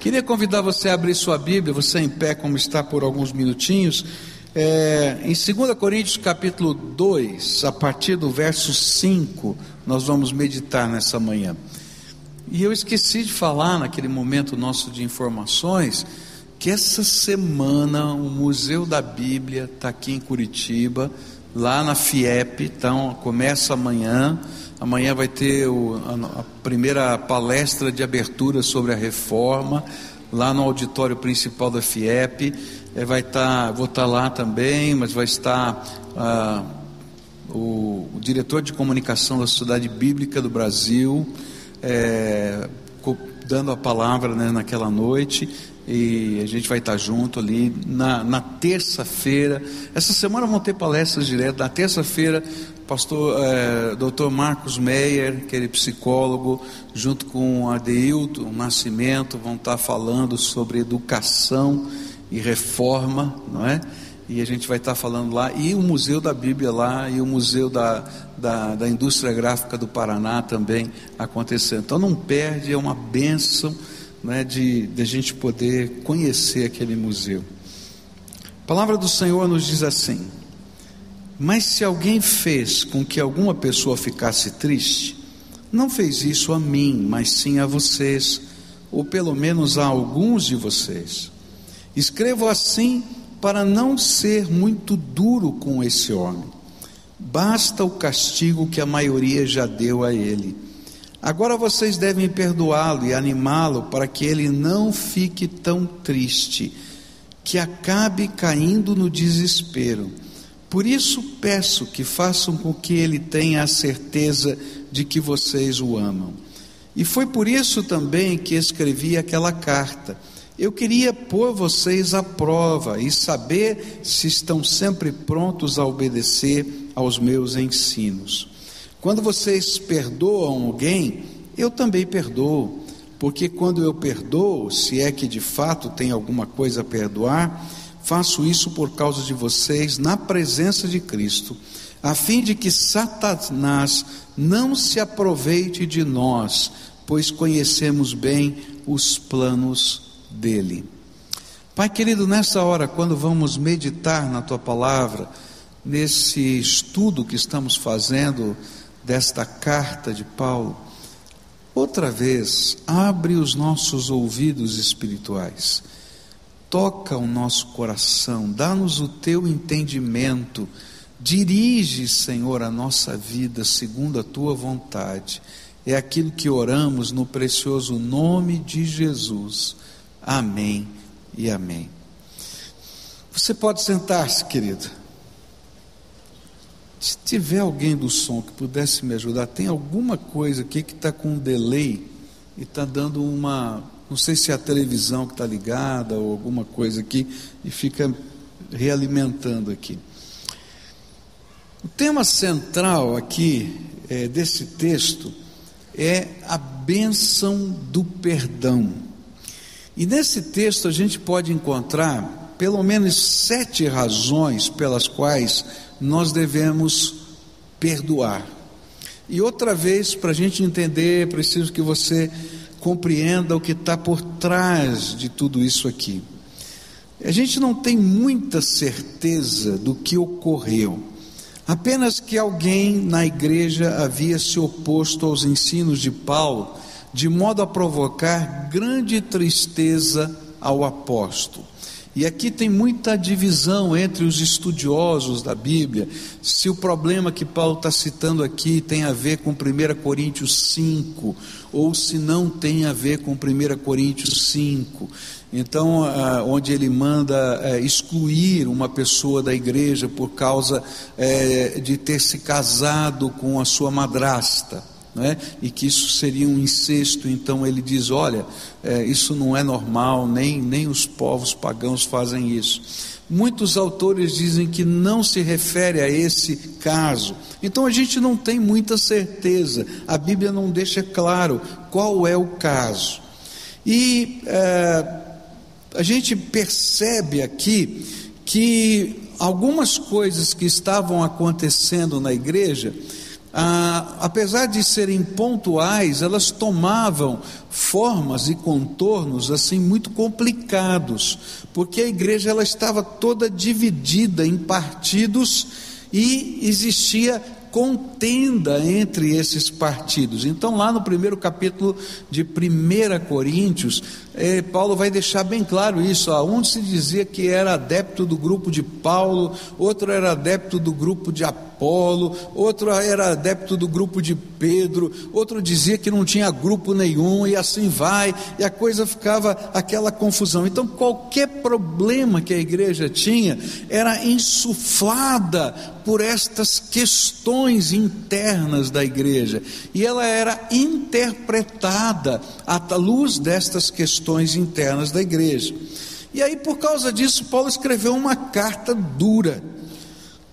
Queria convidar você a abrir sua Bíblia, você em pé, como está por alguns minutinhos, é, em 2 Coríntios capítulo 2, a partir do verso 5, nós vamos meditar nessa manhã. E eu esqueci de falar naquele momento nosso de informações que essa semana o Museu da Bíblia está aqui em Curitiba, lá na FIEP, então começa amanhã. Amanhã vai ter o, a, a, primeira palestra de abertura sobre a reforma, lá no auditório principal da FIEP. É, vai estar, tá, vou estar tá lá também, mas vai estar ah, o, o, diretor de comunicação da Sociedade Bíblica do Brasil, é, dando a palavra né, naquela noite e a gente vai estar junto ali na, na terça-feira. Essa semana vão ter palestras direto. Na terça-feira, pastor é, Dr. Marcos Meyer, que é psicólogo, junto com Adeilton Nascimento, vão estar falando sobre educação e reforma, não é? E a gente vai estar falando lá, e o Museu da Bíblia lá, e o Museu da, da, da Indústria Gráfica do Paraná também acontecendo. Então não perde, é uma bênção né, de, de a gente poder conhecer aquele museu. A palavra do Senhor nos diz assim: Mas se alguém fez com que alguma pessoa ficasse triste, não fez isso a mim, mas sim a vocês, ou pelo menos a alguns de vocês. Escrevo assim para não ser muito duro com esse homem. Basta o castigo que a maioria já deu a ele Agora vocês devem perdoá-lo e animá-lo para que ele não fique tão triste, que acabe caindo no desespero. Por isso peço que façam com que ele tenha a certeza de que vocês o amam. E foi por isso também que escrevi aquela carta. Eu queria pôr vocês à prova e saber se estão sempre prontos a obedecer aos meus ensinos. Quando vocês perdoam alguém, eu também perdoo, porque quando eu perdoo, se é que de fato tem alguma coisa a perdoar, faço isso por causa de vocês na presença de Cristo, a fim de que Satanás não se aproveite de nós, pois conhecemos bem os planos dele. Pai querido, nessa hora, quando vamos meditar na tua palavra, nesse estudo que estamos fazendo, desta carta de Paulo, outra vez, abre os nossos ouvidos espirituais, toca o nosso coração, dá-nos o teu entendimento, dirige, Senhor, a nossa vida segundo a tua vontade. É aquilo que oramos no precioso nome de Jesus. Amém e amém. Você pode sentar-se, querido. Se tiver alguém do som que pudesse me ajudar, tem alguma coisa aqui que está com um delay e está dando uma. Não sei se é a televisão que está ligada ou alguma coisa aqui e fica realimentando aqui. O tema central aqui é, desse texto é a bênção do perdão. E nesse texto a gente pode encontrar pelo menos sete razões pelas quais nós devemos perdoar. E outra vez, para a gente entender, preciso que você compreenda o que está por trás de tudo isso aqui. A gente não tem muita certeza do que ocorreu, apenas que alguém na igreja havia se oposto aos ensinos de Paulo, de modo a provocar grande tristeza ao apóstolo. E aqui tem muita divisão entre os estudiosos da Bíblia, se o problema que Paulo está citando aqui tem a ver com 1 Coríntios 5, ou se não tem a ver com 1 Coríntios 5. Então, ah, onde ele manda eh, excluir uma pessoa da igreja por causa eh, de ter se casado com a sua madrasta é? e que isso seria um incesto, então ele diz: olha, é, isso não é normal, nem, nem os povos pagãos fazem isso. Muitos autores dizem que não se refere a esse caso, então a gente não tem muita certeza, a Bíblia não deixa claro qual é o caso. E é, a gente percebe aqui que algumas coisas que estavam acontecendo na igreja ah, apesar de serem pontuais, elas tomavam formas e contornos assim muito complicados, porque a igreja ela estava toda dividida em partidos e existia contenda entre esses partidos. Então, lá no primeiro capítulo de 1 Coríntios, eh, Paulo vai deixar bem claro isso. Ó, um se dizia que era adepto do grupo de Paulo, outro era adepto do grupo de Apolo, outro era adepto do grupo de Pedro, outro dizia que não tinha grupo nenhum, e assim vai, e a coisa ficava aquela confusão. Então, qualquer problema que a igreja tinha era insuflada por estas questões internas da igreja, e ela era interpretada à luz destas questões internas da igreja. E aí, por causa disso, Paulo escreveu uma carta dura,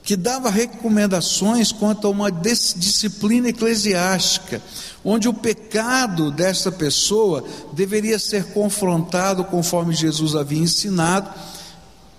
que dava recomendações quanto a uma disciplina eclesiástica, onde o pecado dessa pessoa deveria ser confrontado conforme Jesus havia ensinado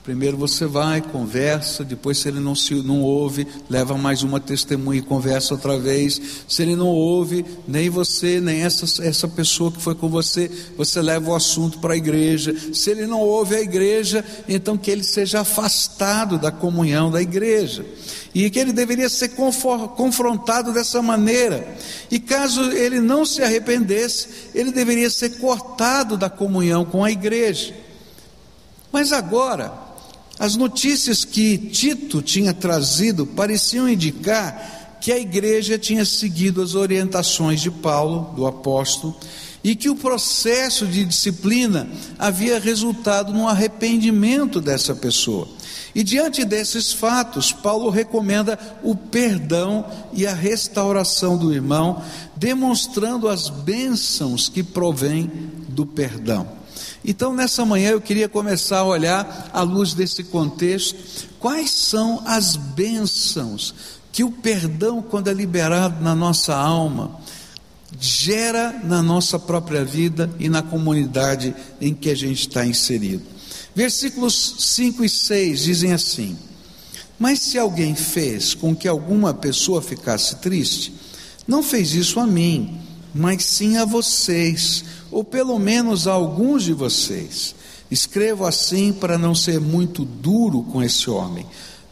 Primeiro você vai, conversa, depois se ele não, se, não ouve, leva mais uma testemunha e conversa outra vez. Se ele não ouve, nem você, nem essa, essa pessoa que foi com você, você leva o assunto para a igreja. Se ele não ouve a igreja, então que ele seja afastado da comunhão da igreja. E que ele deveria ser confrontado dessa maneira. E caso ele não se arrependesse, ele deveria ser cortado da comunhão com a igreja. Mas agora, as notícias que Tito tinha trazido pareciam indicar que a igreja tinha seguido as orientações de Paulo, do apóstolo, e que o processo de disciplina havia resultado no arrependimento dessa pessoa. E diante desses fatos, Paulo recomenda o perdão e a restauração do irmão, demonstrando as bênçãos que provêm do perdão. Então, nessa manhã eu queria começar a olhar, à luz desse contexto, quais são as bênçãos que o perdão, quando é liberado na nossa alma, gera na nossa própria vida e na comunidade em que a gente está inserido. Versículos 5 e 6 dizem assim: Mas se alguém fez com que alguma pessoa ficasse triste, não fez isso a mim, mas sim a vocês ou pelo menos alguns de vocês. Escrevo assim para não ser muito duro com esse homem.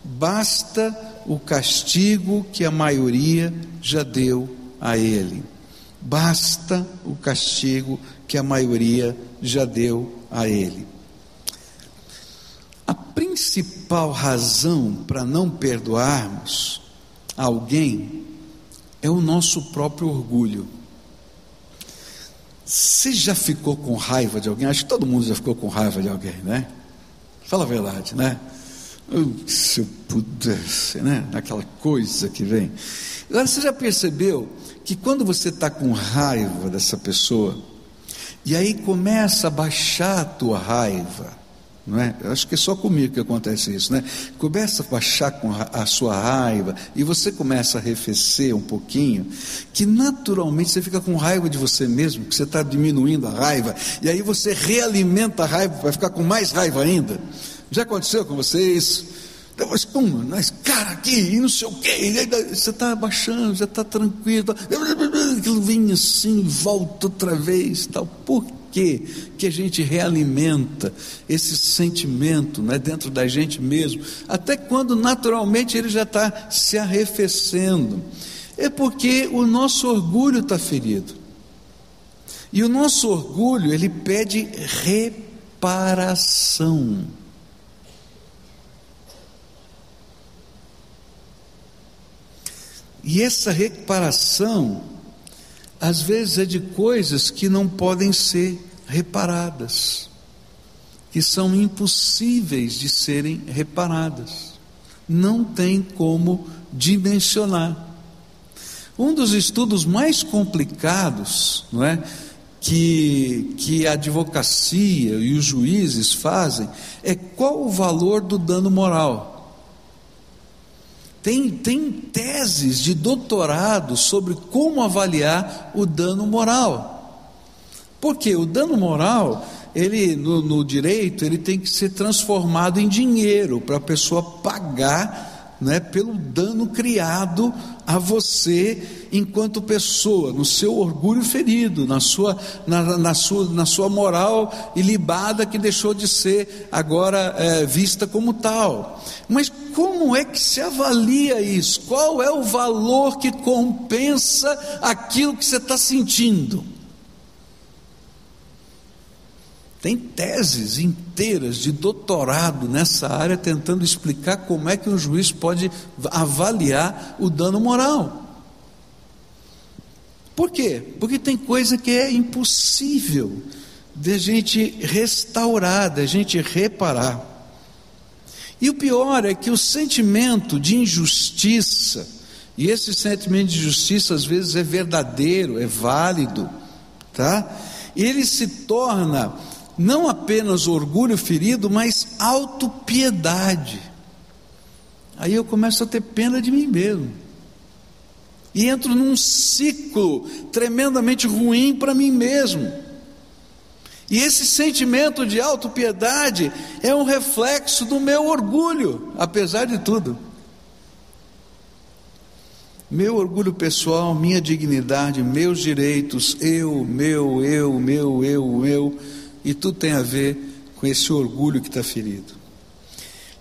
Basta o castigo que a maioria já deu a ele. Basta o castigo que a maioria já deu a ele. A principal razão para não perdoarmos alguém é o nosso próprio orgulho. Você já ficou com raiva de alguém? Acho que todo mundo já ficou com raiva de alguém, né? Fala a verdade, né? Se eu pudesse, né? Aquela coisa que vem. Agora, você já percebeu que quando você está com raiva dessa pessoa, e aí começa a baixar a tua raiva, não é? Eu acho que é só comigo que acontece isso, né? Começa a baixar com a sua raiva e você começa a arrefecer um pouquinho, que naturalmente você fica com raiva de você mesmo, que você está diminuindo a raiva, e aí você realimenta a raiva para ficar com mais raiva ainda. Já aconteceu com você isso? Depois, pum, mas cara aqui, e não sei o quê, você está abaixando, já está tranquilo, tá, aquilo vem assim, volta outra vez, tal. Por que que a gente realimenta esse sentimento né, dentro da gente mesmo, até quando naturalmente ele já está se arrefecendo. É porque o nosso orgulho está ferido. E o nosso orgulho, ele pede reparação. E essa reparação às vezes é de coisas que não podem ser reparadas, que são impossíveis de serem reparadas. Não tem como dimensionar. Um dos estudos mais complicados, não é? Que, que a advocacia e os juízes fazem é qual o valor do dano moral. Tem, tem teses de doutorado sobre como avaliar o dano moral. Porque o dano moral, ele no, no direito, ele tem que ser transformado em dinheiro para a pessoa pagar né, pelo dano criado a você enquanto pessoa, no seu orgulho ferido, na sua, na, na sua, na sua moral ilibada que deixou de ser agora é, vista como tal. Mas como é que se avalia isso? Qual é o valor que compensa aquilo que você está sentindo? Tem teses inteiras de doutorado nessa área tentando explicar como é que um juiz pode avaliar o dano moral. Por quê? Porque tem coisa que é impossível de gente restaurar, de gente reparar. E o pior é que o sentimento de injustiça, e esse sentimento de justiça às vezes é verdadeiro, é válido, tá? Ele se torna não apenas orgulho ferido, mas autopiedade. Aí eu começo a ter pena de mim mesmo. E entro num ciclo tremendamente ruim para mim mesmo. E esse sentimento de autopiedade é um reflexo do meu orgulho, apesar de tudo. Meu orgulho pessoal, minha dignidade, meus direitos, eu, meu, eu, meu, eu, meu e tudo tem a ver com esse orgulho que está ferido.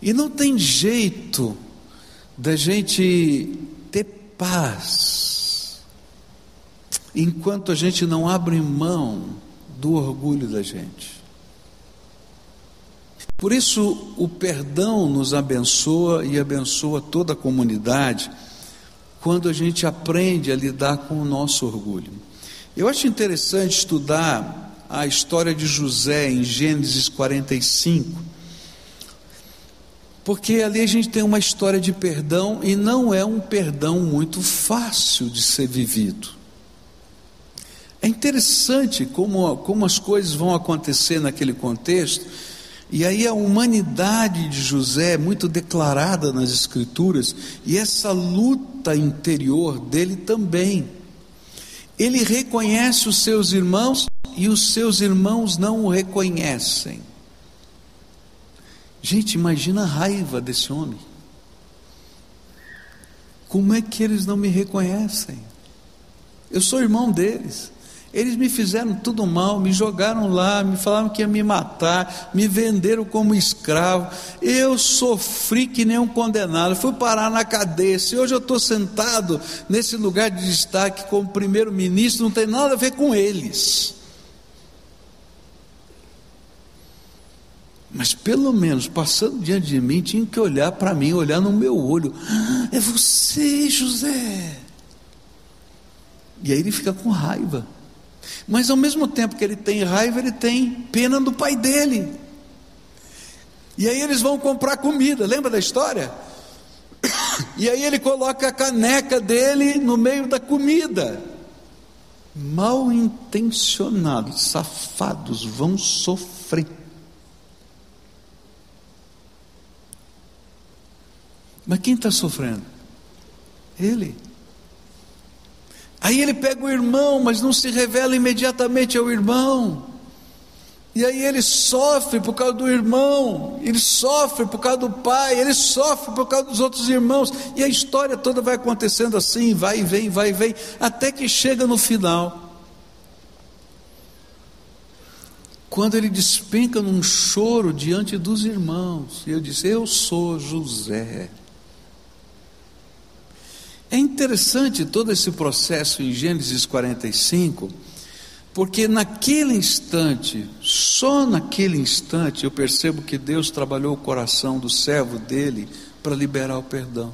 E não tem jeito da gente ter paz enquanto a gente não abre mão do orgulho da gente. Por isso, o perdão nos abençoa e abençoa toda a comunidade quando a gente aprende a lidar com o nosso orgulho. Eu acho interessante estudar a história de José em Gênesis 45, porque ali a gente tem uma história de perdão e não é um perdão muito fácil de ser vivido. É interessante como, como as coisas vão acontecer naquele contexto, e aí a humanidade de José é muito declarada nas Escrituras, e essa luta interior dele também. Ele reconhece os seus irmãos e os seus irmãos não o reconhecem. Gente, imagina a raiva desse homem. Como é que eles não me reconhecem? Eu sou irmão deles. Eles me fizeram tudo mal, me jogaram lá, me falaram que ia me matar, me venderam como escravo. Eu sofri que nem um condenado, fui parar na cadeia. Se hoje eu estou sentado nesse lugar de destaque como primeiro-ministro, não tem nada a ver com eles. Mas pelo menos, passando diante de mim, tinha que olhar para mim, olhar no meu olho. Ah, é você, José. E aí ele fica com raiva. Mas ao mesmo tempo que ele tem raiva, ele tem pena do pai dele. E aí eles vão comprar comida, lembra da história? E aí ele coloca a caneca dele no meio da comida. Mal intencionados, safados, vão sofrer. Mas quem está sofrendo? Ele. Aí ele pega o irmão, mas não se revela imediatamente ao irmão. E aí ele sofre por causa do irmão, ele sofre por causa do pai, ele sofre por causa dos outros irmãos. E a história toda vai acontecendo assim, vai e vem, vai e vem, até que chega no final. Quando ele despenca num choro diante dos irmãos, e eu disse: Eu sou José. É interessante todo esse processo em Gênesis 45, porque naquele instante, só naquele instante, eu percebo que Deus trabalhou o coração do servo dele para liberar o perdão.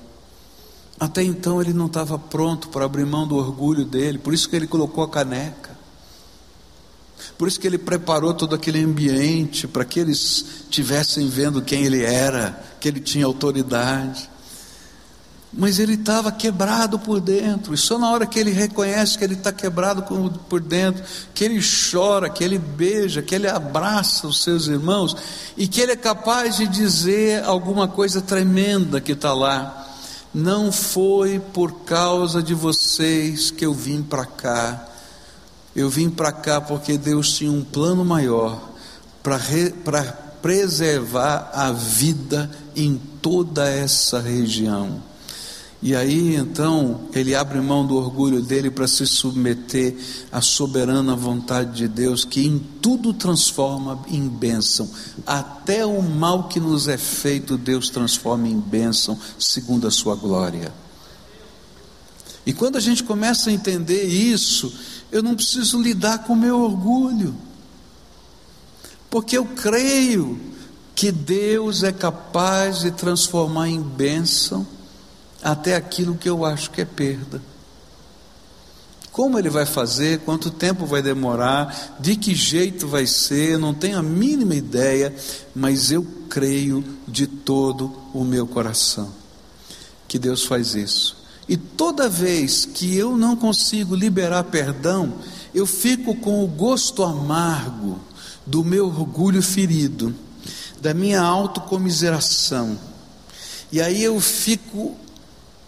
Até então ele não estava pronto para abrir mão do orgulho dele, por isso que ele colocou a caneca. Por isso que ele preparou todo aquele ambiente para que eles tivessem vendo quem ele era, que ele tinha autoridade mas ele estava quebrado por dentro, e só na hora que ele reconhece que ele está quebrado por dentro, que ele chora, que ele beija, que ele abraça os seus irmãos, e que ele é capaz de dizer alguma coisa tremenda que está lá. Não foi por causa de vocês que eu vim para cá, eu vim para cá porque Deus tinha um plano maior para preservar a vida em toda essa região. E aí então ele abre mão do orgulho dele para se submeter à soberana vontade de Deus, que em tudo transforma em bênção. Até o mal que nos é feito, Deus transforma em bênção, segundo a sua glória. E quando a gente começa a entender isso, eu não preciso lidar com o meu orgulho, porque eu creio que Deus é capaz de transformar em bênção até aquilo que eu acho que é perda. Como ele vai fazer, quanto tempo vai demorar, de que jeito vai ser, não tenho a mínima ideia, mas eu creio de todo o meu coração que Deus faz isso. E toda vez que eu não consigo liberar perdão, eu fico com o gosto amargo do meu orgulho ferido, da minha autocomiseração. E aí eu fico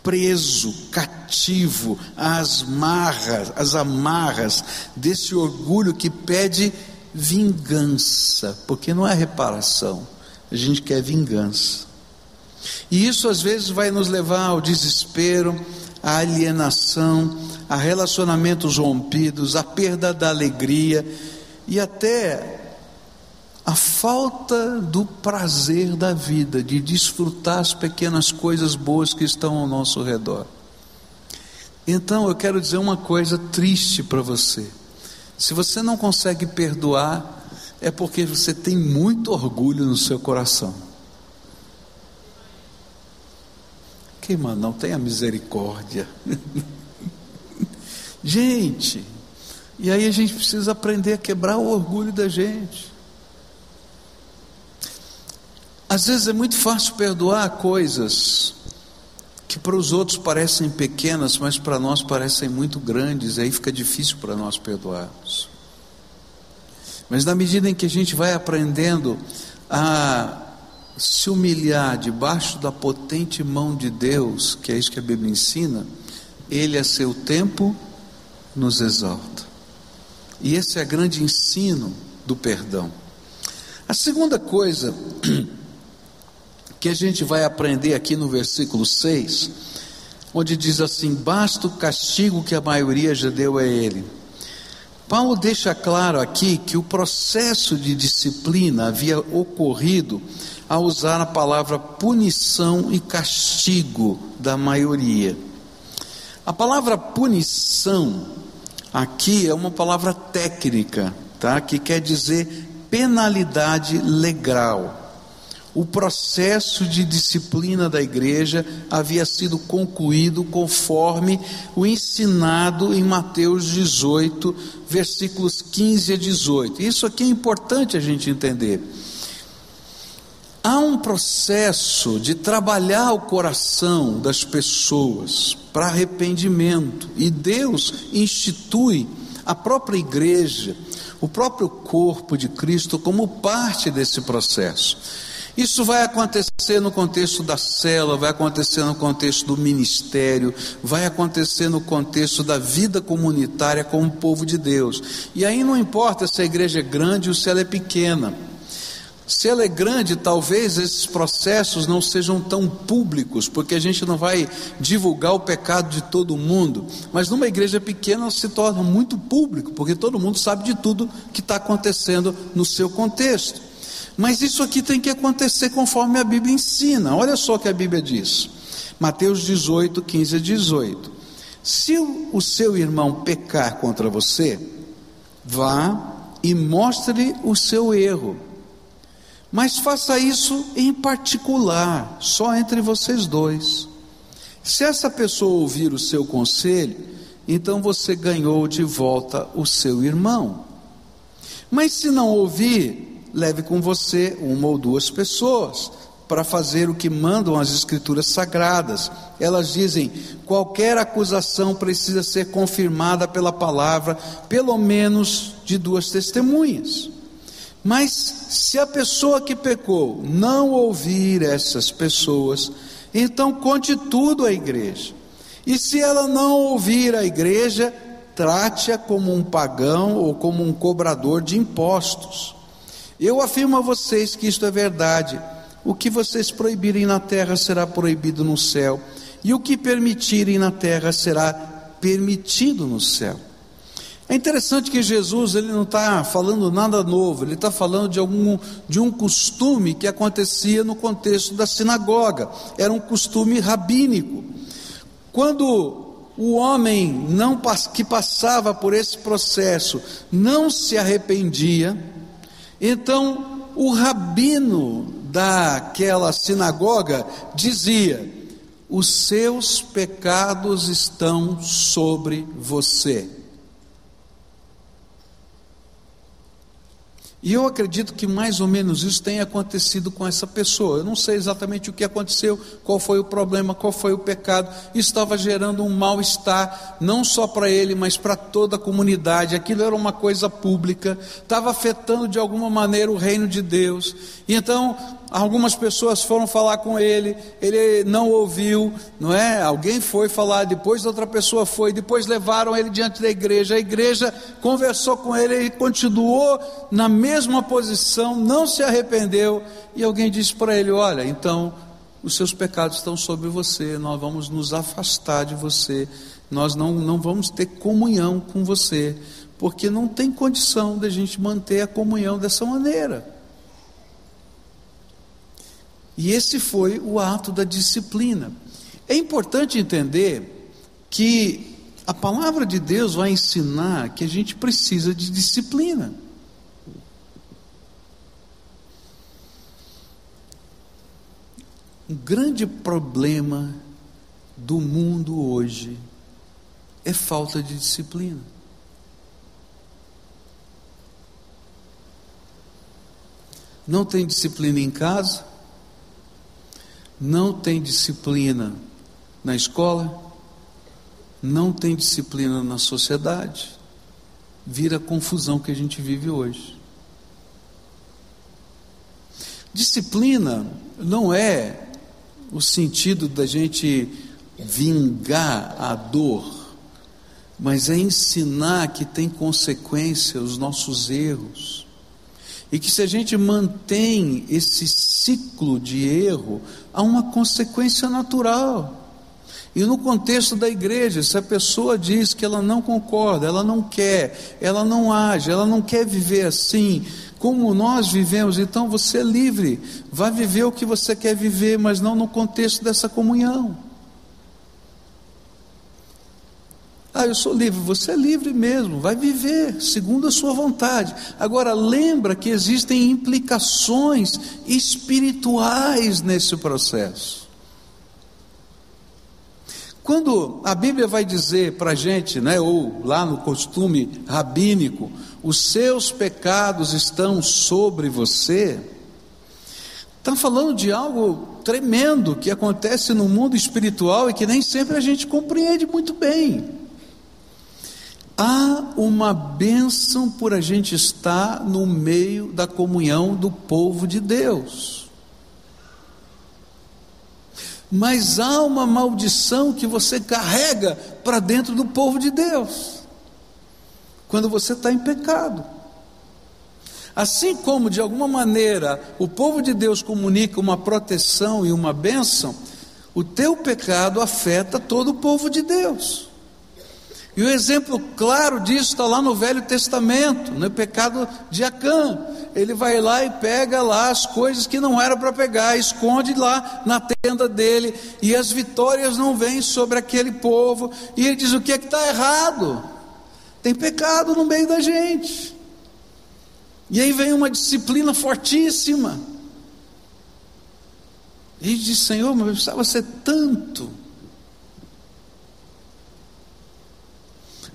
preso, cativo às marras, às amarras desse orgulho que pede vingança, porque não é reparação, a gente quer vingança. E isso às vezes vai nos levar ao desespero, à alienação, a relacionamentos rompidos, à perda da alegria e até a falta do prazer da vida, de desfrutar as pequenas coisas boas que estão ao nosso redor. Então eu quero dizer uma coisa triste para você. Se você não consegue perdoar, é porque você tem muito orgulho no seu coração. Que mano, não tenha misericórdia. gente, e aí a gente precisa aprender a quebrar o orgulho da gente. Às vezes é muito fácil perdoar coisas que para os outros parecem pequenas, mas para nós parecem muito grandes, e aí fica difícil para nós perdoarmos. Mas na medida em que a gente vai aprendendo a se humilhar debaixo da potente mão de Deus, que é isso que a Bíblia ensina, Ele a seu tempo nos exalta. E esse é o grande ensino do perdão. A segunda coisa que a gente vai aprender aqui no versículo 6, onde diz assim: basta o castigo que a maioria já deu a ele. Paulo deixa claro aqui que o processo de disciplina havia ocorrido ao usar a palavra punição e castigo da maioria. A palavra punição aqui é uma palavra técnica, tá? Que quer dizer penalidade legal. O processo de disciplina da igreja havia sido concluído conforme o ensinado em Mateus 18, versículos 15 a 18. Isso aqui é importante a gente entender. Há um processo de trabalhar o coração das pessoas para arrependimento, e Deus institui a própria igreja, o próprio corpo de Cristo como parte desse processo. Isso vai acontecer no contexto da célula, vai acontecer no contexto do ministério, vai acontecer no contexto da vida comunitária como povo de Deus. E aí não importa se a igreja é grande ou se ela é pequena. Se ela é grande, talvez esses processos não sejam tão públicos, porque a gente não vai divulgar o pecado de todo mundo. Mas numa igreja pequena se torna muito público, porque todo mundo sabe de tudo que está acontecendo no seu contexto. Mas isso aqui tem que acontecer conforme a Bíblia ensina. Olha só o que a Bíblia diz. Mateus 18, 15 a 18. Se o seu irmão pecar contra você, vá e mostre o seu erro. Mas faça isso em particular, só entre vocês dois. Se essa pessoa ouvir o seu conselho, então você ganhou de volta o seu irmão. Mas se não ouvir, leve com você uma ou duas pessoas para fazer o que mandam as Escrituras Sagradas. Elas dizem: qualquer acusação precisa ser confirmada pela palavra, pelo menos de duas testemunhas. Mas se a pessoa que pecou não ouvir essas pessoas, então conte tudo à igreja. E se ela não ouvir a igreja, trate-a como um pagão ou como um cobrador de impostos. Eu afirmo a vocês que isto é verdade. O que vocês proibirem na terra será proibido no céu, e o que permitirem na terra será permitido no céu. É interessante que Jesus ele não está falando nada novo, ele está falando de algum de um costume que acontecia no contexto da sinagoga. Era um costume rabínico. Quando o homem não que passava por esse processo não se arrependia, então o rabino daquela sinagoga dizia: os seus pecados estão sobre você. E eu acredito que mais ou menos isso tenha acontecido com essa pessoa. Eu não sei exatamente o que aconteceu, qual foi o problema, qual foi o pecado. Isso estava gerando um mal-estar, não só para ele, mas para toda a comunidade. Aquilo era uma coisa pública, estava afetando de alguma maneira o reino de Deus. E então, algumas pessoas foram falar com ele, ele não ouviu, não é? Alguém foi falar, depois outra pessoa foi, depois levaram ele diante da igreja. A igreja conversou com ele, ele continuou na mesma posição, não se arrependeu, e alguém disse para ele: Olha, então os seus pecados estão sobre você, nós vamos nos afastar de você, nós não, não vamos ter comunhão com você, porque não tem condição de a gente manter a comunhão dessa maneira. E esse foi o ato da disciplina. É importante entender que a palavra de Deus vai ensinar que a gente precisa de disciplina. Um grande problema do mundo hoje é falta de disciplina. Não tem disciplina em casa, não tem disciplina na escola, não tem disciplina na sociedade, vira a confusão que a gente vive hoje. Disciplina não é o sentido da gente vingar a dor, mas é ensinar que tem consequência os nossos erros. E que se a gente mantém esse ciclo de erro, há uma consequência natural. E no contexto da igreja, se a pessoa diz que ela não concorda, ela não quer, ela não age, ela não quer viver assim, como nós vivemos, então você é livre, vá viver o que você quer viver, mas não no contexto dessa comunhão. Ah, eu sou livre, você é livre mesmo, vai viver segundo a sua vontade. Agora, lembra que existem implicações espirituais nesse processo. Quando a Bíblia vai dizer para a gente, né, ou lá no costume rabínico, os seus pecados estão sobre você, está falando de algo tremendo que acontece no mundo espiritual e que nem sempre a gente compreende muito bem. Há uma bênção por a gente estar no meio da comunhão do povo de Deus. Mas há uma maldição que você carrega para dentro do povo de Deus, quando você está em pecado. Assim como de alguma maneira o povo de Deus comunica uma proteção e uma bênção, o teu pecado afeta todo o povo de Deus. E o exemplo claro disso está lá no Velho Testamento, no pecado de Acã. Ele vai lá e pega lá as coisas que não era para pegar, esconde lá na tenda dele, e as vitórias não vêm sobre aquele povo. E ele diz: o que é que está errado? Tem pecado no meio da gente. E aí vem uma disciplina fortíssima. E diz: Senhor, mas precisava ser tanto.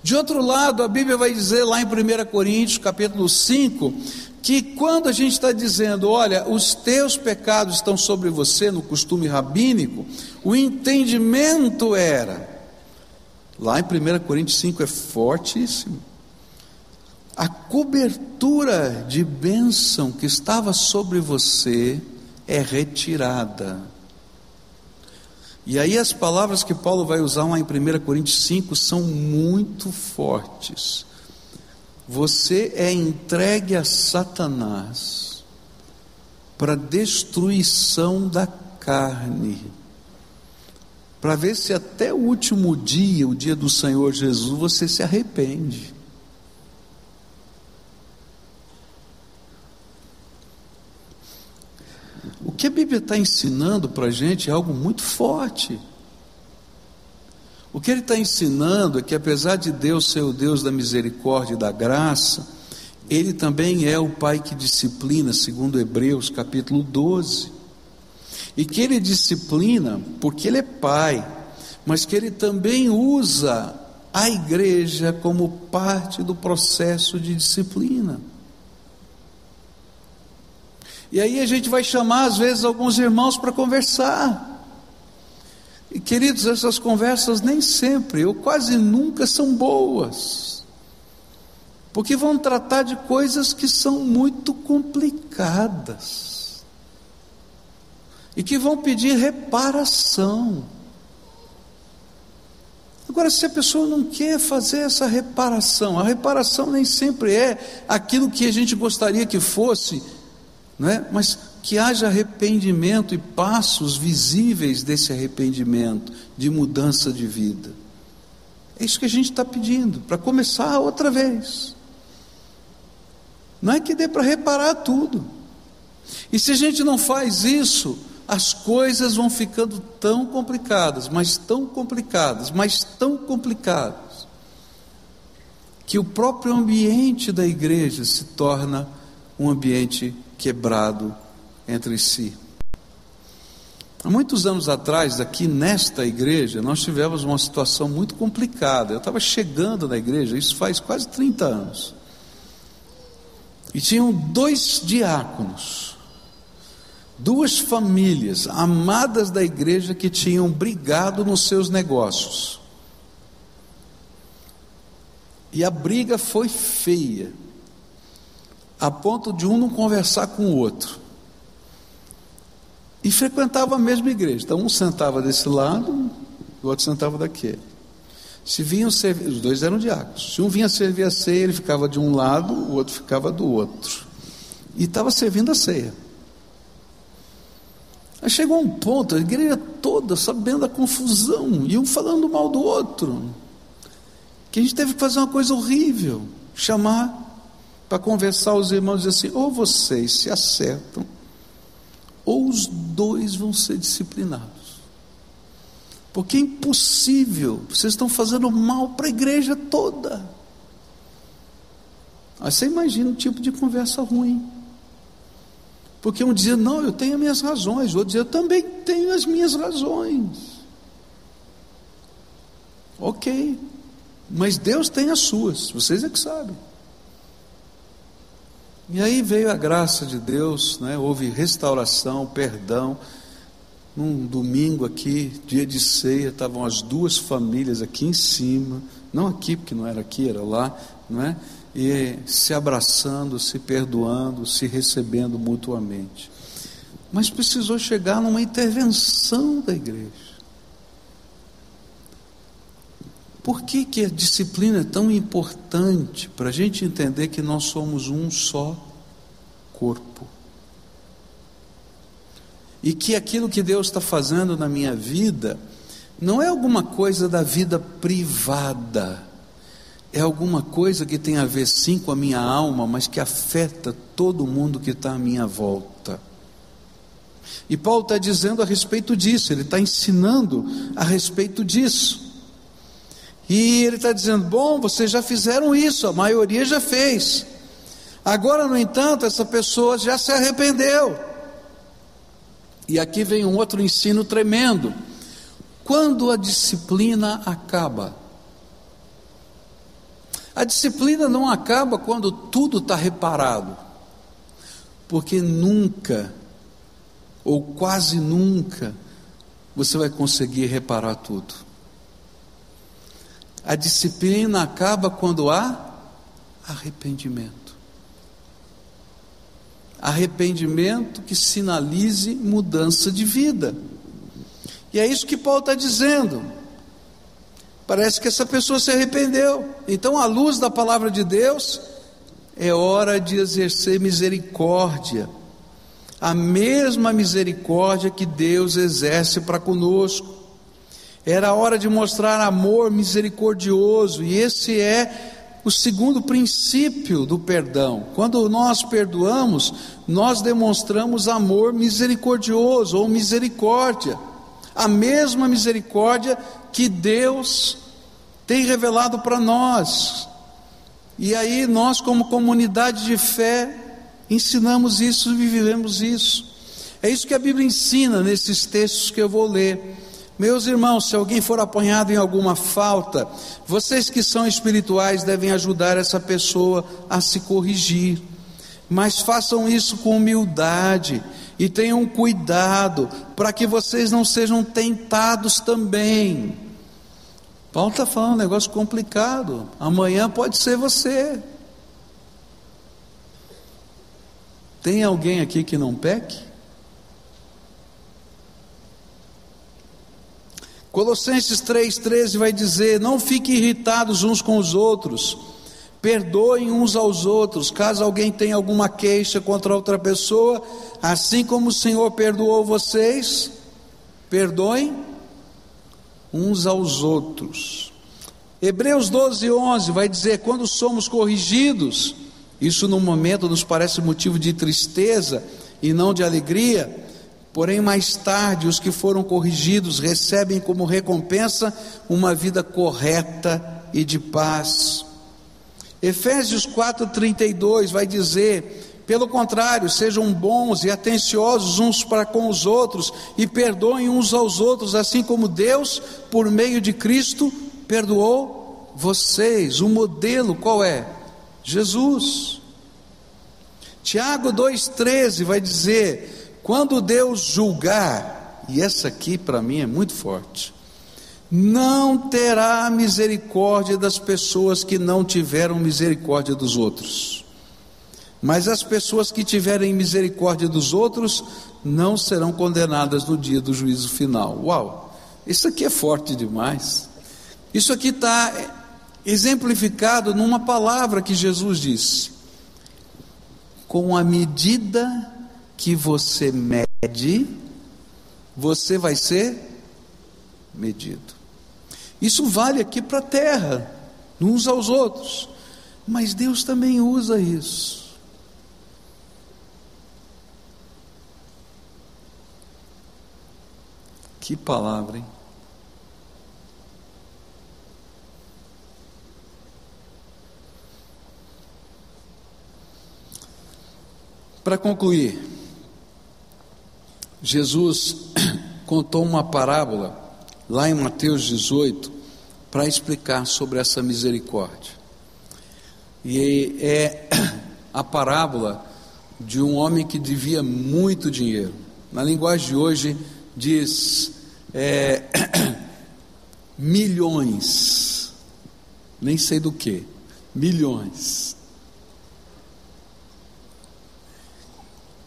De outro lado, a Bíblia vai dizer lá em 1 Coríntios, capítulo 5, que quando a gente está dizendo, olha, os teus pecados estão sobre você, no costume rabínico, o entendimento era, lá em 1 Coríntios 5 é fortíssimo, a cobertura de bênção que estava sobre você é retirada. E aí as palavras que Paulo vai usar lá em 1 Coríntios 5 são muito fortes. Você é entregue a Satanás para destruição da carne, para ver se até o último dia, o dia do Senhor Jesus, você se arrepende. Que a Bíblia está ensinando para a gente é algo muito forte. O que ele está ensinando é que, apesar de Deus ser o Deus da misericórdia e da graça, Ele também é o Pai que disciplina, segundo Hebreus capítulo 12. E que Ele disciplina porque Ele é Pai, mas que Ele também usa a igreja como parte do processo de disciplina. E aí a gente vai chamar, às vezes, alguns irmãos para conversar. E queridos, essas conversas nem sempre, ou quase nunca, são boas, porque vão tratar de coisas que são muito complicadas, e que vão pedir reparação. Agora, se a pessoa não quer fazer essa reparação, a reparação nem sempre é aquilo que a gente gostaria que fosse, não é? mas que haja arrependimento e passos visíveis desse arrependimento, de mudança de vida. É isso que a gente está pedindo, para começar outra vez. Não é que dê para reparar tudo. E se a gente não faz isso, as coisas vão ficando tão complicadas, mas tão complicadas, mas tão complicadas, que o próprio ambiente da igreja se torna um ambiente quebrado entre si. Há muitos anos atrás, aqui nesta igreja, nós tivemos uma situação muito complicada. Eu estava chegando na igreja, isso faz quase 30 anos. E tinham dois diáconos, duas famílias amadas da igreja que tinham brigado nos seus negócios. E a briga foi feia, a ponto de um não conversar com o outro e frequentava a mesma igreja. Então, um sentava desse lado, o outro sentava daquele. Se vinham servir, os dois eram diáconos. Se um vinha servir a ceia, ele ficava de um lado, o outro ficava do outro. E estava servindo a ceia. Aí chegou um ponto, a igreja toda sabendo da confusão, e um falando mal do outro, que a gente teve que fazer uma coisa horrível: chamar para conversar os irmãos e dizer assim: ou vocês se acertam, ou os dois vão ser disciplinados. Porque é impossível, vocês estão fazendo mal para a igreja toda. Aí você imagina o tipo de conversa ruim. Porque um dizia, não, eu tenho as minhas razões, o outro dizia, eu também tenho as minhas razões. Ok, mas Deus tem as suas, vocês é que sabem. E aí veio a graça de Deus, né? houve restauração, perdão. Num domingo aqui, dia de ceia, estavam as duas famílias aqui em cima, não aqui, porque não era aqui, era lá, não é? E se abraçando, se perdoando, se recebendo mutuamente. Mas precisou chegar numa intervenção da igreja. Por que, que a disciplina é tão importante para a gente entender que nós somos um só corpo? E que aquilo que Deus está fazendo na minha vida não é alguma coisa da vida privada, é alguma coisa que tem a ver sim com a minha alma, mas que afeta todo mundo que está à minha volta. E Paulo está dizendo a respeito disso, ele está ensinando a respeito disso. E ele está dizendo: bom, vocês já fizeram isso, a maioria já fez. Agora, no entanto, essa pessoa já se arrependeu. E aqui vem um outro ensino tremendo. Quando a disciplina acaba, a disciplina não acaba quando tudo está reparado, porque nunca, ou quase nunca, você vai conseguir reparar tudo. A disciplina acaba quando há arrependimento. Arrependimento que sinalize mudança de vida. E é isso que Paulo está dizendo. Parece que essa pessoa se arrependeu. Então, à luz da palavra de Deus, é hora de exercer misericórdia. a mesma misericórdia que Deus exerce para conosco. Era hora de mostrar amor misericordioso, e esse é o segundo princípio do perdão. Quando nós perdoamos, nós demonstramos amor misericordioso ou misericórdia, a mesma misericórdia que Deus tem revelado para nós. E aí nós, como comunidade de fé, ensinamos isso e vivemos isso. É isso que a Bíblia ensina nesses textos que eu vou ler. Meus irmãos, se alguém for apanhado em alguma falta, vocês que são espirituais devem ajudar essa pessoa a se corrigir. Mas façam isso com humildade e tenham cuidado para que vocês não sejam tentados também. Paulo está falando um negócio complicado. Amanhã pode ser você. Tem alguém aqui que não peque? Colossenses 3,13 vai dizer: Não fiquem irritados uns com os outros, perdoem uns aos outros, caso alguém tenha alguma queixa contra outra pessoa, assim como o Senhor perdoou vocês, perdoem uns aos outros. Hebreus 12, 11 vai dizer: Quando somos corrigidos, isso no momento nos parece motivo de tristeza e não de alegria Porém, mais tarde, os que foram corrigidos recebem como recompensa uma vida correta e de paz. Efésios 4,32 vai dizer: pelo contrário, sejam bons e atenciosos uns para com os outros e perdoem uns aos outros, assim como Deus, por meio de Cristo, perdoou vocês. O modelo qual é? Jesus. Tiago 2,13 vai dizer: quando Deus julgar, e essa aqui para mim é muito forte, não terá misericórdia das pessoas que não tiveram misericórdia dos outros. Mas as pessoas que tiverem misericórdia dos outros não serão condenadas no dia do juízo final. Uau, isso aqui é forte demais. Isso aqui está exemplificado numa palavra que Jesus disse: com a medida que você mede, você vai ser medido. Isso vale aqui para a terra, uns aos outros, mas Deus também usa isso. Que palavra, hein? Para concluir, Jesus contou uma parábola lá em Mateus 18 para explicar sobre essa misericórdia. E é a parábola de um homem que devia muito dinheiro. Na linguagem de hoje diz é, milhões, nem sei do que, milhões.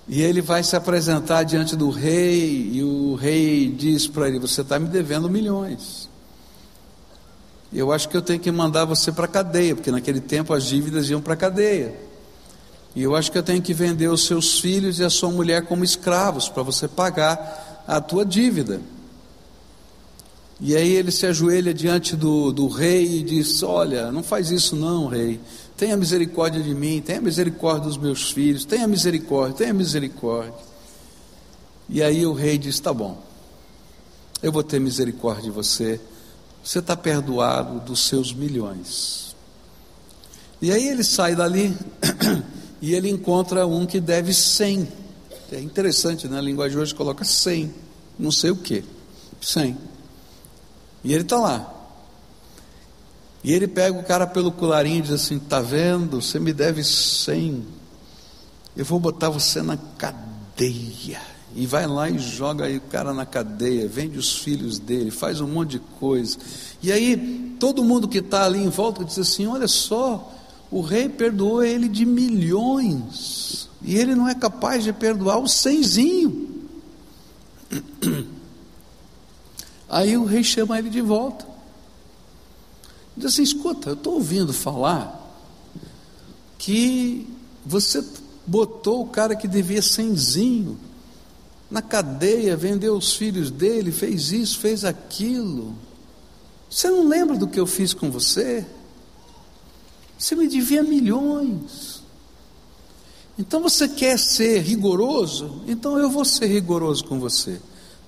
E ele vai se apresentar diante do rei, e o rei diz para ele: Você está me devendo milhões. Eu acho que eu tenho que mandar você para a cadeia, porque naquele tempo as dívidas iam para a cadeia. E eu acho que eu tenho que vender os seus filhos e a sua mulher como escravos para você pagar a tua dívida. E aí ele se ajoelha diante do, do rei e diz: Olha, não faz isso não, rei. Tenha misericórdia de mim, tenha misericórdia dos meus filhos, tenha misericórdia, tenha misericórdia. E aí o rei diz: Tá bom, eu vou ter misericórdia de você, você está perdoado dos seus milhões. E aí ele sai dali e ele encontra um que deve cem. É interessante, né? A linguagem hoje coloca cem, não sei o que, cem. E ele está lá. E ele pega o cara pelo colarinho e diz assim: Está vendo? Você me deve cem. Eu vou botar você na cadeia. E vai lá e joga aí o cara na cadeia, vende os filhos dele, faz um monte de coisa. E aí, todo mundo que está ali em volta diz assim: Olha só, o rei perdoou ele de milhões. E ele não é capaz de perdoar o cenzinho. Aí o rei chama ele de volta. Diz assim: escuta, eu estou ouvindo falar que você botou o cara que devia cenzinho na cadeia, vendeu os filhos dele, fez isso, fez aquilo. Você não lembra do que eu fiz com você? Você me devia milhões. Então você quer ser rigoroso? Então eu vou ser rigoroso com você.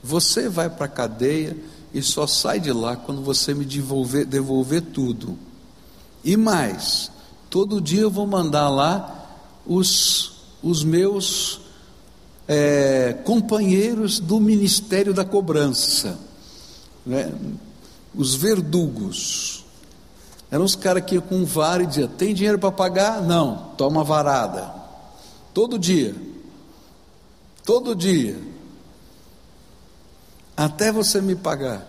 Você vai para a cadeia e só sai de lá quando você me devolver, devolver tudo. E mais, todo dia eu vou mandar lá os, os meus é, companheiros do ministério da cobrança, né? os verdugos. Eram os caras que iam com um vara e diziam: tem dinheiro para pagar? Não, toma varada. Todo dia. Todo dia. Até você me pagar.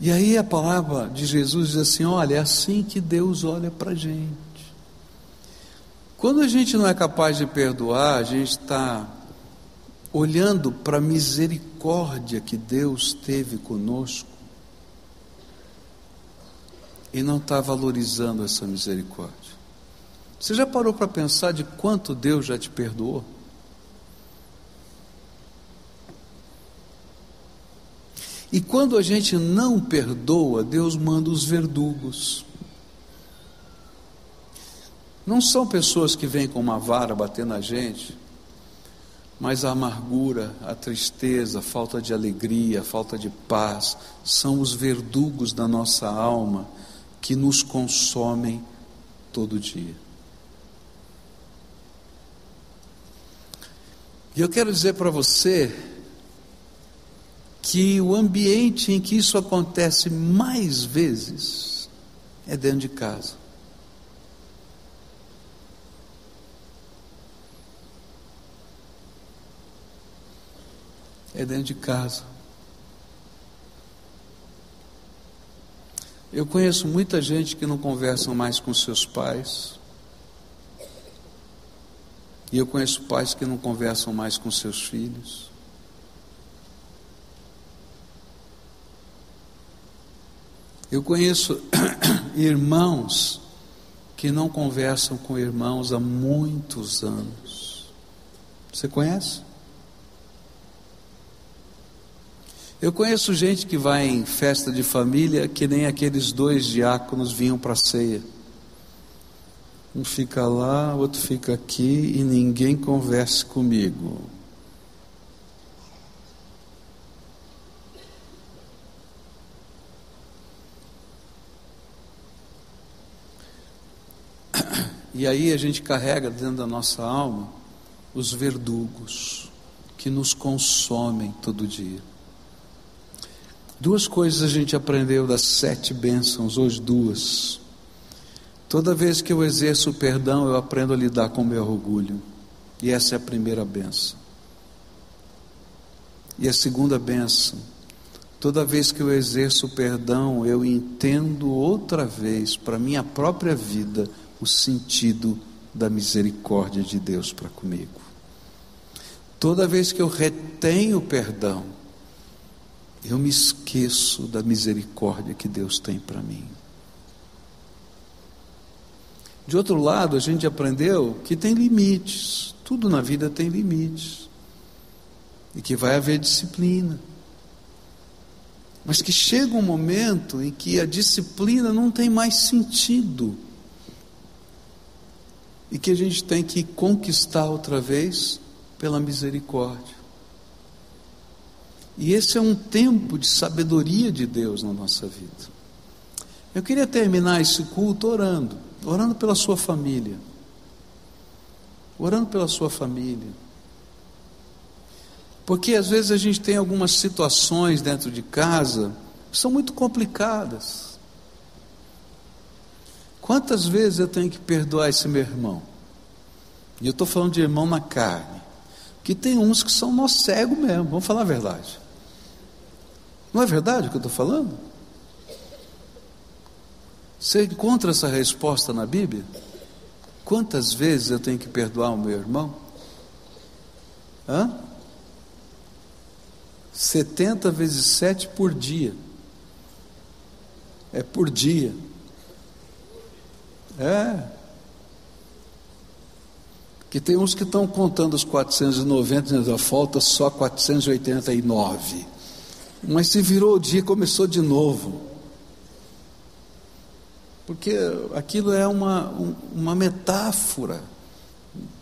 E aí a palavra de Jesus diz assim: olha, é assim que Deus olha para a gente. Quando a gente não é capaz de perdoar, a gente está olhando para a misericórdia que Deus teve conosco e não está valorizando essa misericórdia. Você já parou para pensar de quanto Deus já te perdoou? E quando a gente não perdoa, Deus manda os verdugos. Não são pessoas que vêm com uma vara bater na gente, mas a amargura, a tristeza, a falta de alegria, a falta de paz, são os verdugos da nossa alma que nos consomem todo dia. E eu quero dizer para você que o ambiente em que isso acontece mais vezes é dentro de casa. É dentro de casa. Eu conheço muita gente que não conversam mais com seus pais. E eu conheço pais que não conversam mais com seus filhos. Eu conheço irmãos que não conversam com irmãos há muitos anos. Você conhece? Eu conheço gente que vai em festa de família que nem aqueles dois diáconos vinham para a ceia. Um fica lá, outro fica aqui e ninguém converse comigo. E aí a gente carrega dentro da nossa alma os verdugos que nos consomem todo dia. Duas coisas a gente aprendeu das sete bênçãos, hoje duas. Toda vez que eu exerço o perdão, eu aprendo a lidar com o meu orgulho. E essa é a primeira bênção. E a segunda bênção, toda vez que eu exerço o perdão, eu entendo outra vez para minha própria vida o sentido da misericórdia de Deus para comigo. Toda vez que eu retenho perdão, eu me esqueço da misericórdia que Deus tem para mim. De outro lado, a gente aprendeu que tem limites, tudo na vida tem limites, e que vai haver disciplina. Mas que chega um momento em que a disciplina não tem mais sentido, e que a gente tem que conquistar outra vez pela misericórdia. E esse é um tempo de sabedoria de Deus na nossa vida. Eu queria terminar esse culto orando, orando pela sua família. Orando pela sua família. Porque às vezes a gente tem algumas situações dentro de casa que são muito complicadas. Quantas vezes eu tenho que perdoar esse meu irmão? E eu estou falando de irmão na carne. Que tem uns que são nós cegos mesmo, vamos falar a verdade. Não é verdade o que eu estou falando? Você encontra essa resposta na Bíblia? Quantas vezes eu tenho que perdoar o meu irmão? Hã? 70 vezes 7 por dia. É por dia. É. Que tem uns que estão contando os 490 e falta só 489. Mas se virou o dia, começou de novo. Porque aquilo é uma, uma metáfora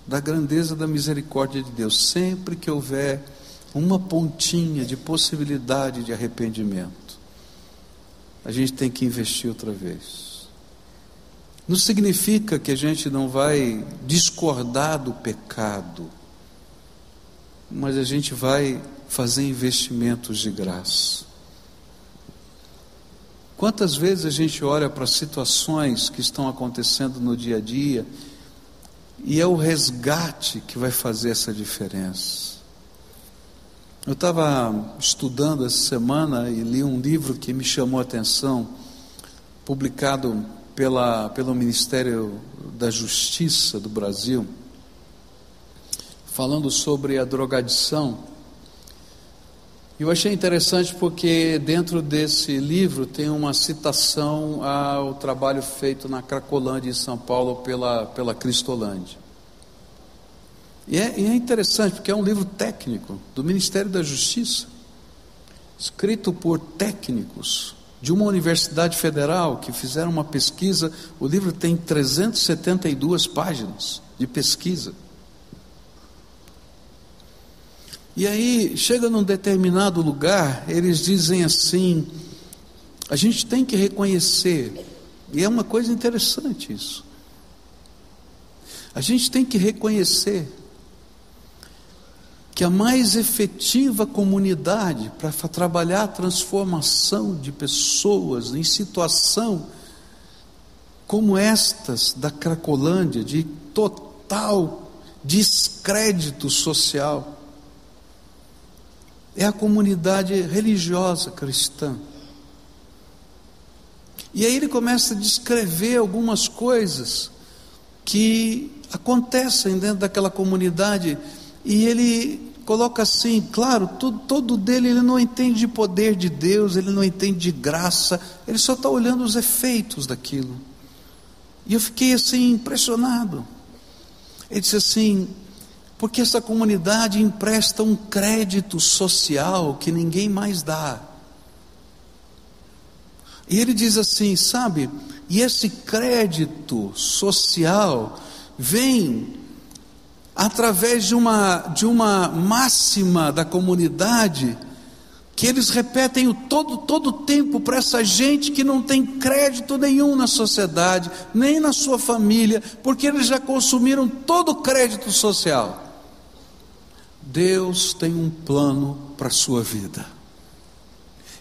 da grandeza da misericórdia de Deus. Sempre que houver uma pontinha de possibilidade de arrependimento, a gente tem que investir outra vez. Não significa que a gente não vai discordar do pecado, mas a gente vai fazer investimentos de graça. Quantas vezes a gente olha para situações que estão acontecendo no dia a dia e é o resgate que vai fazer essa diferença. Eu estava estudando essa semana e li um livro que me chamou a atenção, publicado pela, pelo Ministério da Justiça do Brasil, falando sobre a drogadição. Eu achei interessante porque dentro desse livro tem uma citação ao trabalho feito na Cracolândia em São Paulo pela, pela Cristolândia. E é, e é interessante porque é um livro técnico do Ministério da Justiça, escrito por técnicos de uma universidade federal que fizeram uma pesquisa. O livro tem 372 páginas de pesquisa. E aí, chega num determinado lugar, eles dizem assim: a gente tem que reconhecer, e é uma coisa interessante isso. A gente tem que reconhecer que a mais efetiva comunidade para trabalhar a transformação de pessoas em situação como estas da Cracolândia, de total descrédito social, é a comunidade religiosa cristã. E aí ele começa a descrever algumas coisas que acontecem dentro daquela comunidade, e ele coloca assim, claro, tudo, todo dele ele não entende de poder de Deus, ele não entende de graça, ele só está olhando os efeitos daquilo. E eu fiquei assim impressionado. Ele disse assim: porque essa comunidade empresta um crédito social que ninguém mais dá. E ele diz assim, sabe? E esse crédito social vem através de uma, de uma máxima da comunidade que eles repetem o todo todo tempo para essa gente que não tem crédito nenhum na sociedade, nem na sua família, porque eles já consumiram todo o crédito social. Deus tem um plano para a sua vida.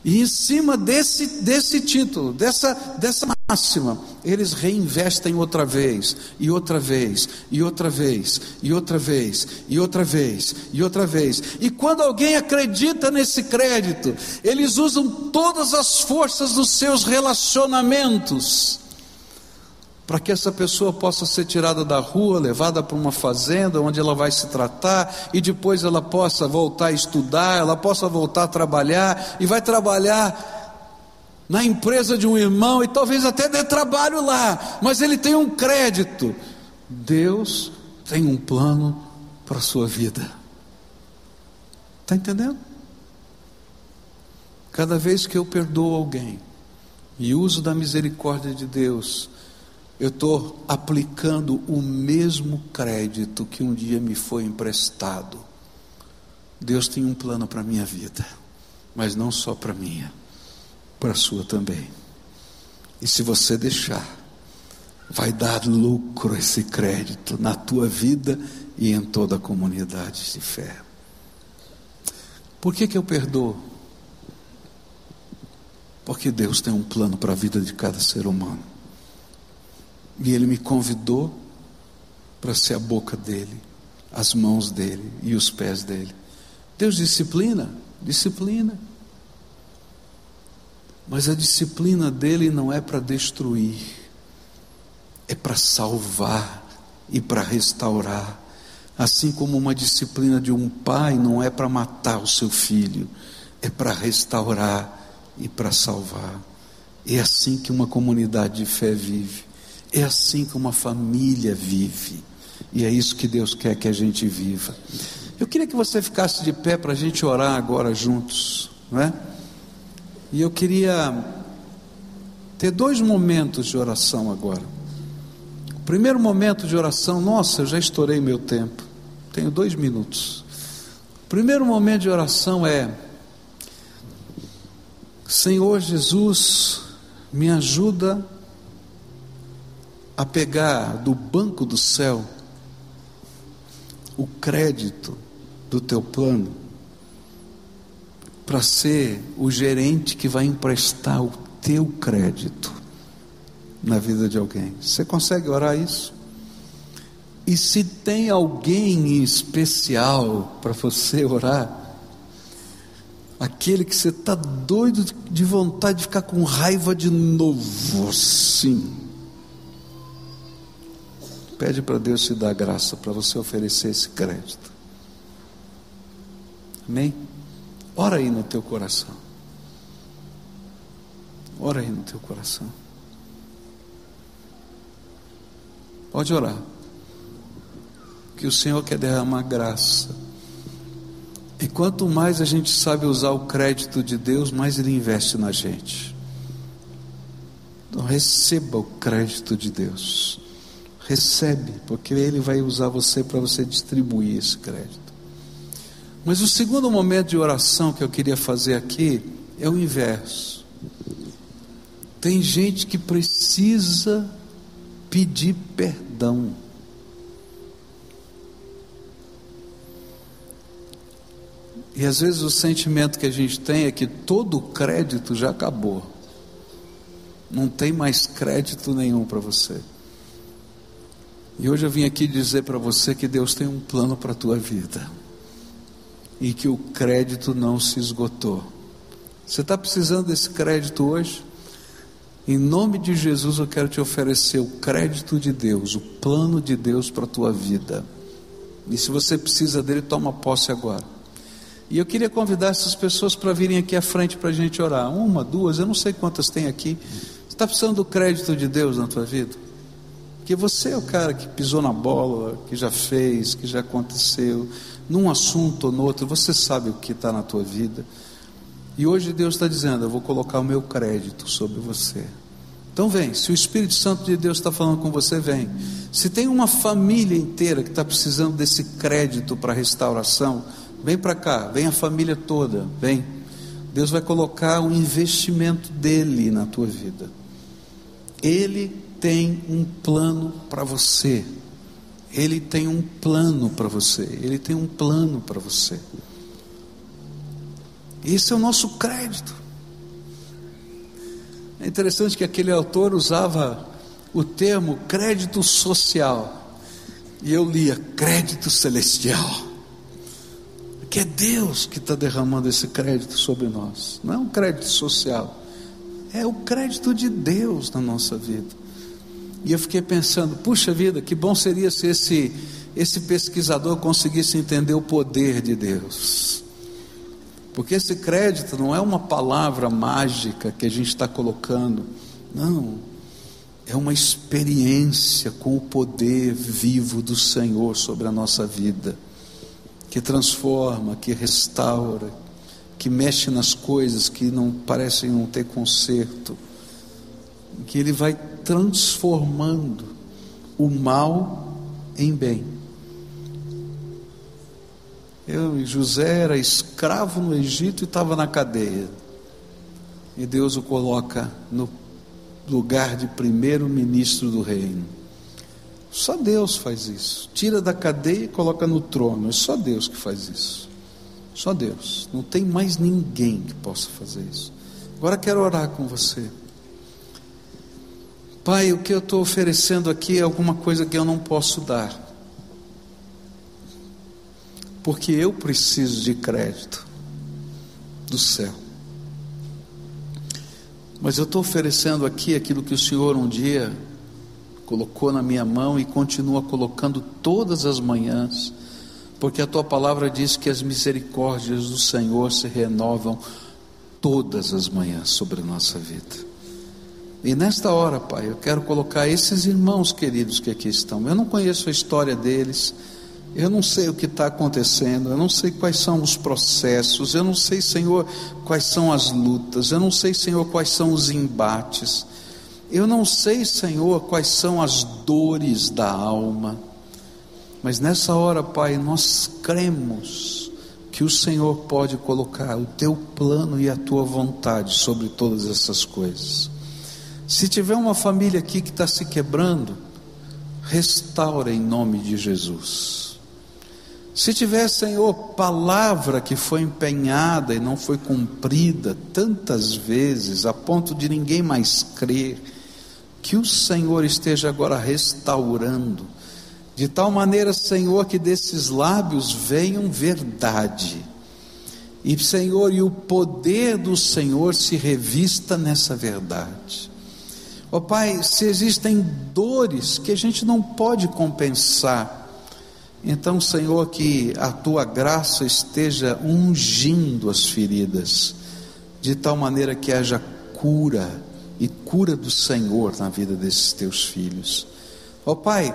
E em cima desse, desse título, dessa, dessa máxima, eles reinvestem outra vez, e outra vez, e outra vez, e outra vez, e outra vez, e outra vez. E quando alguém acredita nesse crédito, eles usam todas as forças dos seus relacionamentos para que essa pessoa possa ser tirada da rua, levada para uma fazenda onde ela vai se tratar e depois ela possa voltar a estudar, ela possa voltar a trabalhar e vai trabalhar na empresa de um irmão e talvez até dê trabalho lá, mas ele tem um crédito. Deus tem um plano para a sua vida. Está entendendo? Cada vez que eu perdoo alguém e uso da misericórdia de Deus, eu estou aplicando o mesmo crédito que um dia me foi emprestado. Deus tem um plano para a minha vida, mas não só para a minha, para a sua também. E se você deixar, vai dar lucro esse crédito na tua vida e em toda a comunidade de fé. Por que, que eu perdoo? Porque Deus tem um plano para a vida de cada ser humano. E ele me convidou para ser a boca dele, as mãos dele e os pés dele. Deus disciplina, disciplina. Mas a disciplina dele não é para destruir, é para salvar e para restaurar. Assim como uma disciplina de um pai não é para matar o seu filho, é para restaurar e para salvar. É assim que uma comunidade de fé vive. É assim que uma família vive. E é isso que Deus quer que a gente viva. Eu queria que você ficasse de pé para a gente orar agora juntos, não é? E eu queria ter dois momentos de oração agora. O primeiro momento de oração, nossa, eu já estourei meu tempo, tenho dois minutos. O primeiro momento de oração é: Senhor Jesus, me ajuda a pegar do banco do céu o crédito do teu plano para ser o gerente que vai emprestar o teu crédito na vida de alguém. Você consegue orar isso? E se tem alguém especial para você orar, aquele que você está doido de vontade de ficar com raiva de novo, sim. Pede para Deus te dar graça para você oferecer esse crédito. Amém? Ora aí no teu coração. Ora aí no teu coração. Pode orar. Que o Senhor quer derramar graça. E quanto mais a gente sabe usar o crédito de Deus, mais Ele investe na gente. Então receba o crédito de Deus. Recebe, porque Ele vai usar você para você distribuir esse crédito. Mas o segundo momento de oração que eu queria fazer aqui é o inverso. Tem gente que precisa pedir perdão. E às vezes o sentimento que a gente tem é que todo o crédito já acabou. Não tem mais crédito nenhum para você. E hoje eu vim aqui dizer para você que Deus tem um plano para a tua vida. E que o crédito não se esgotou. Você está precisando desse crédito hoje? Em nome de Jesus eu quero te oferecer o crédito de Deus, o plano de Deus para a tua vida. E se você precisa dele, toma posse agora. E eu queria convidar essas pessoas para virem aqui à frente para a gente orar. Uma, duas, eu não sei quantas tem aqui. Você está precisando do crédito de Deus na tua vida? Porque você é o cara que pisou na bola, que já fez, que já aconteceu, num assunto ou no outro, você sabe o que está na tua vida. E hoje Deus está dizendo: Eu vou colocar o meu crédito sobre você. Então vem, se o Espírito Santo de Deus está falando com você, vem. Se tem uma família inteira que está precisando desse crédito para restauração, vem para cá, vem a família toda, vem. Deus vai colocar um investimento dele na tua vida. Ele tem um plano para você. Ele tem um plano para você. Ele tem um plano para você. Esse é o nosso crédito. É interessante que aquele autor usava o termo crédito social. E eu lia crédito celestial. Que é Deus que está derramando esse crédito sobre nós. Não é um crédito social. É o crédito de Deus na nossa vida. E eu fiquei pensando, puxa vida, que bom seria se esse, esse pesquisador conseguisse entender o poder de Deus. Porque esse crédito não é uma palavra mágica que a gente está colocando, não, é uma experiência com o poder vivo do Senhor sobre a nossa vida, que transforma, que restaura, que mexe nas coisas que não parecem não ter conserto, que Ele vai transformando o mal em bem. Eu, José era escravo no Egito e estava na cadeia. E Deus o coloca no lugar de primeiro-ministro do reino. Só Deus faz isso. Tira da cadeia e coloca no trono. É só Deus que faz isso. Só Deus. Não tem mais ninguém que possa fazer isso. Agora quero orar com você. Pai, o que eu estou oferecendo aqui é alguma coisa que eu não posso dar, porque eu preciso de crédito do céu. Mas eu estou oferecendo aqui aquilo que o Senhor um dia colocou na minha mão e continua colocando todas as manhãs, porque a tua palavra diz que as misericórdias do Senhor se renovam todas as manhãs sobre a nossa vida. E nesta hora, Pai, eu quero colocar esses irmãos queridos que aqui estão. Eu não conheço a história deles, eu não sei o que está acontecendo, eu não sei quais são os processos, eu não sei, Senhor, quais são as lutas, eu não sei, Senhor, quais são os embates, eu não sei, Senhor, quais são as dores da alma, mas nessa hora, Pai, nós cremos que o Senhor pode colocar o teu plano e a tua vontade sobre todas essas coisas. Se tiver uma família aqui que está se quebrando, restaura em nome de Jesus. Se tiver, Senhor, palavra que foi empenhada e não foi cumprida tantas vezes, a ponto de ninguém mais crer, que o Senhor esteja agora restaurando, de tal maneira, Senhor, que desses lábios venham verdade. E, Senhor, e o poder do Senhor se revista nessa verdade. Ó oh, Pai, se existem dores que a gente não pode compensar, então, Senhor, que a tua graça esteja ungindo as feridas, de tal maneira que haja cura e cura do Senhor na vida desses teus filhos. Ó oh, Pai,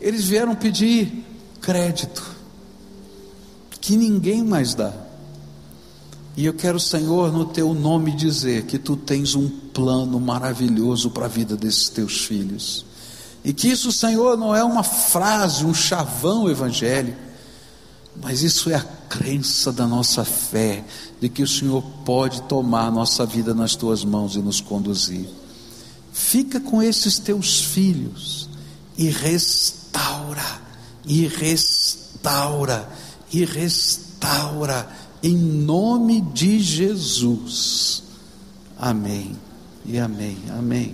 eles vieram pedir crédito, que ninguém mais dá. E eu quero, Senhor, no teu nome dizer que tu tens um plano maravilhoso para a vida desses teus filhos. E que isso, Senhor, não é uma frase, um chavão evangélico, mas isso é a crença da nossa fé, de que o Senhor pode tomar nossa vida nas tuas mãos e nos conduzir. Fica com esses teus filhos e restaura, e restaura, e restaura em nome de Jesus. Amém e amém, amém.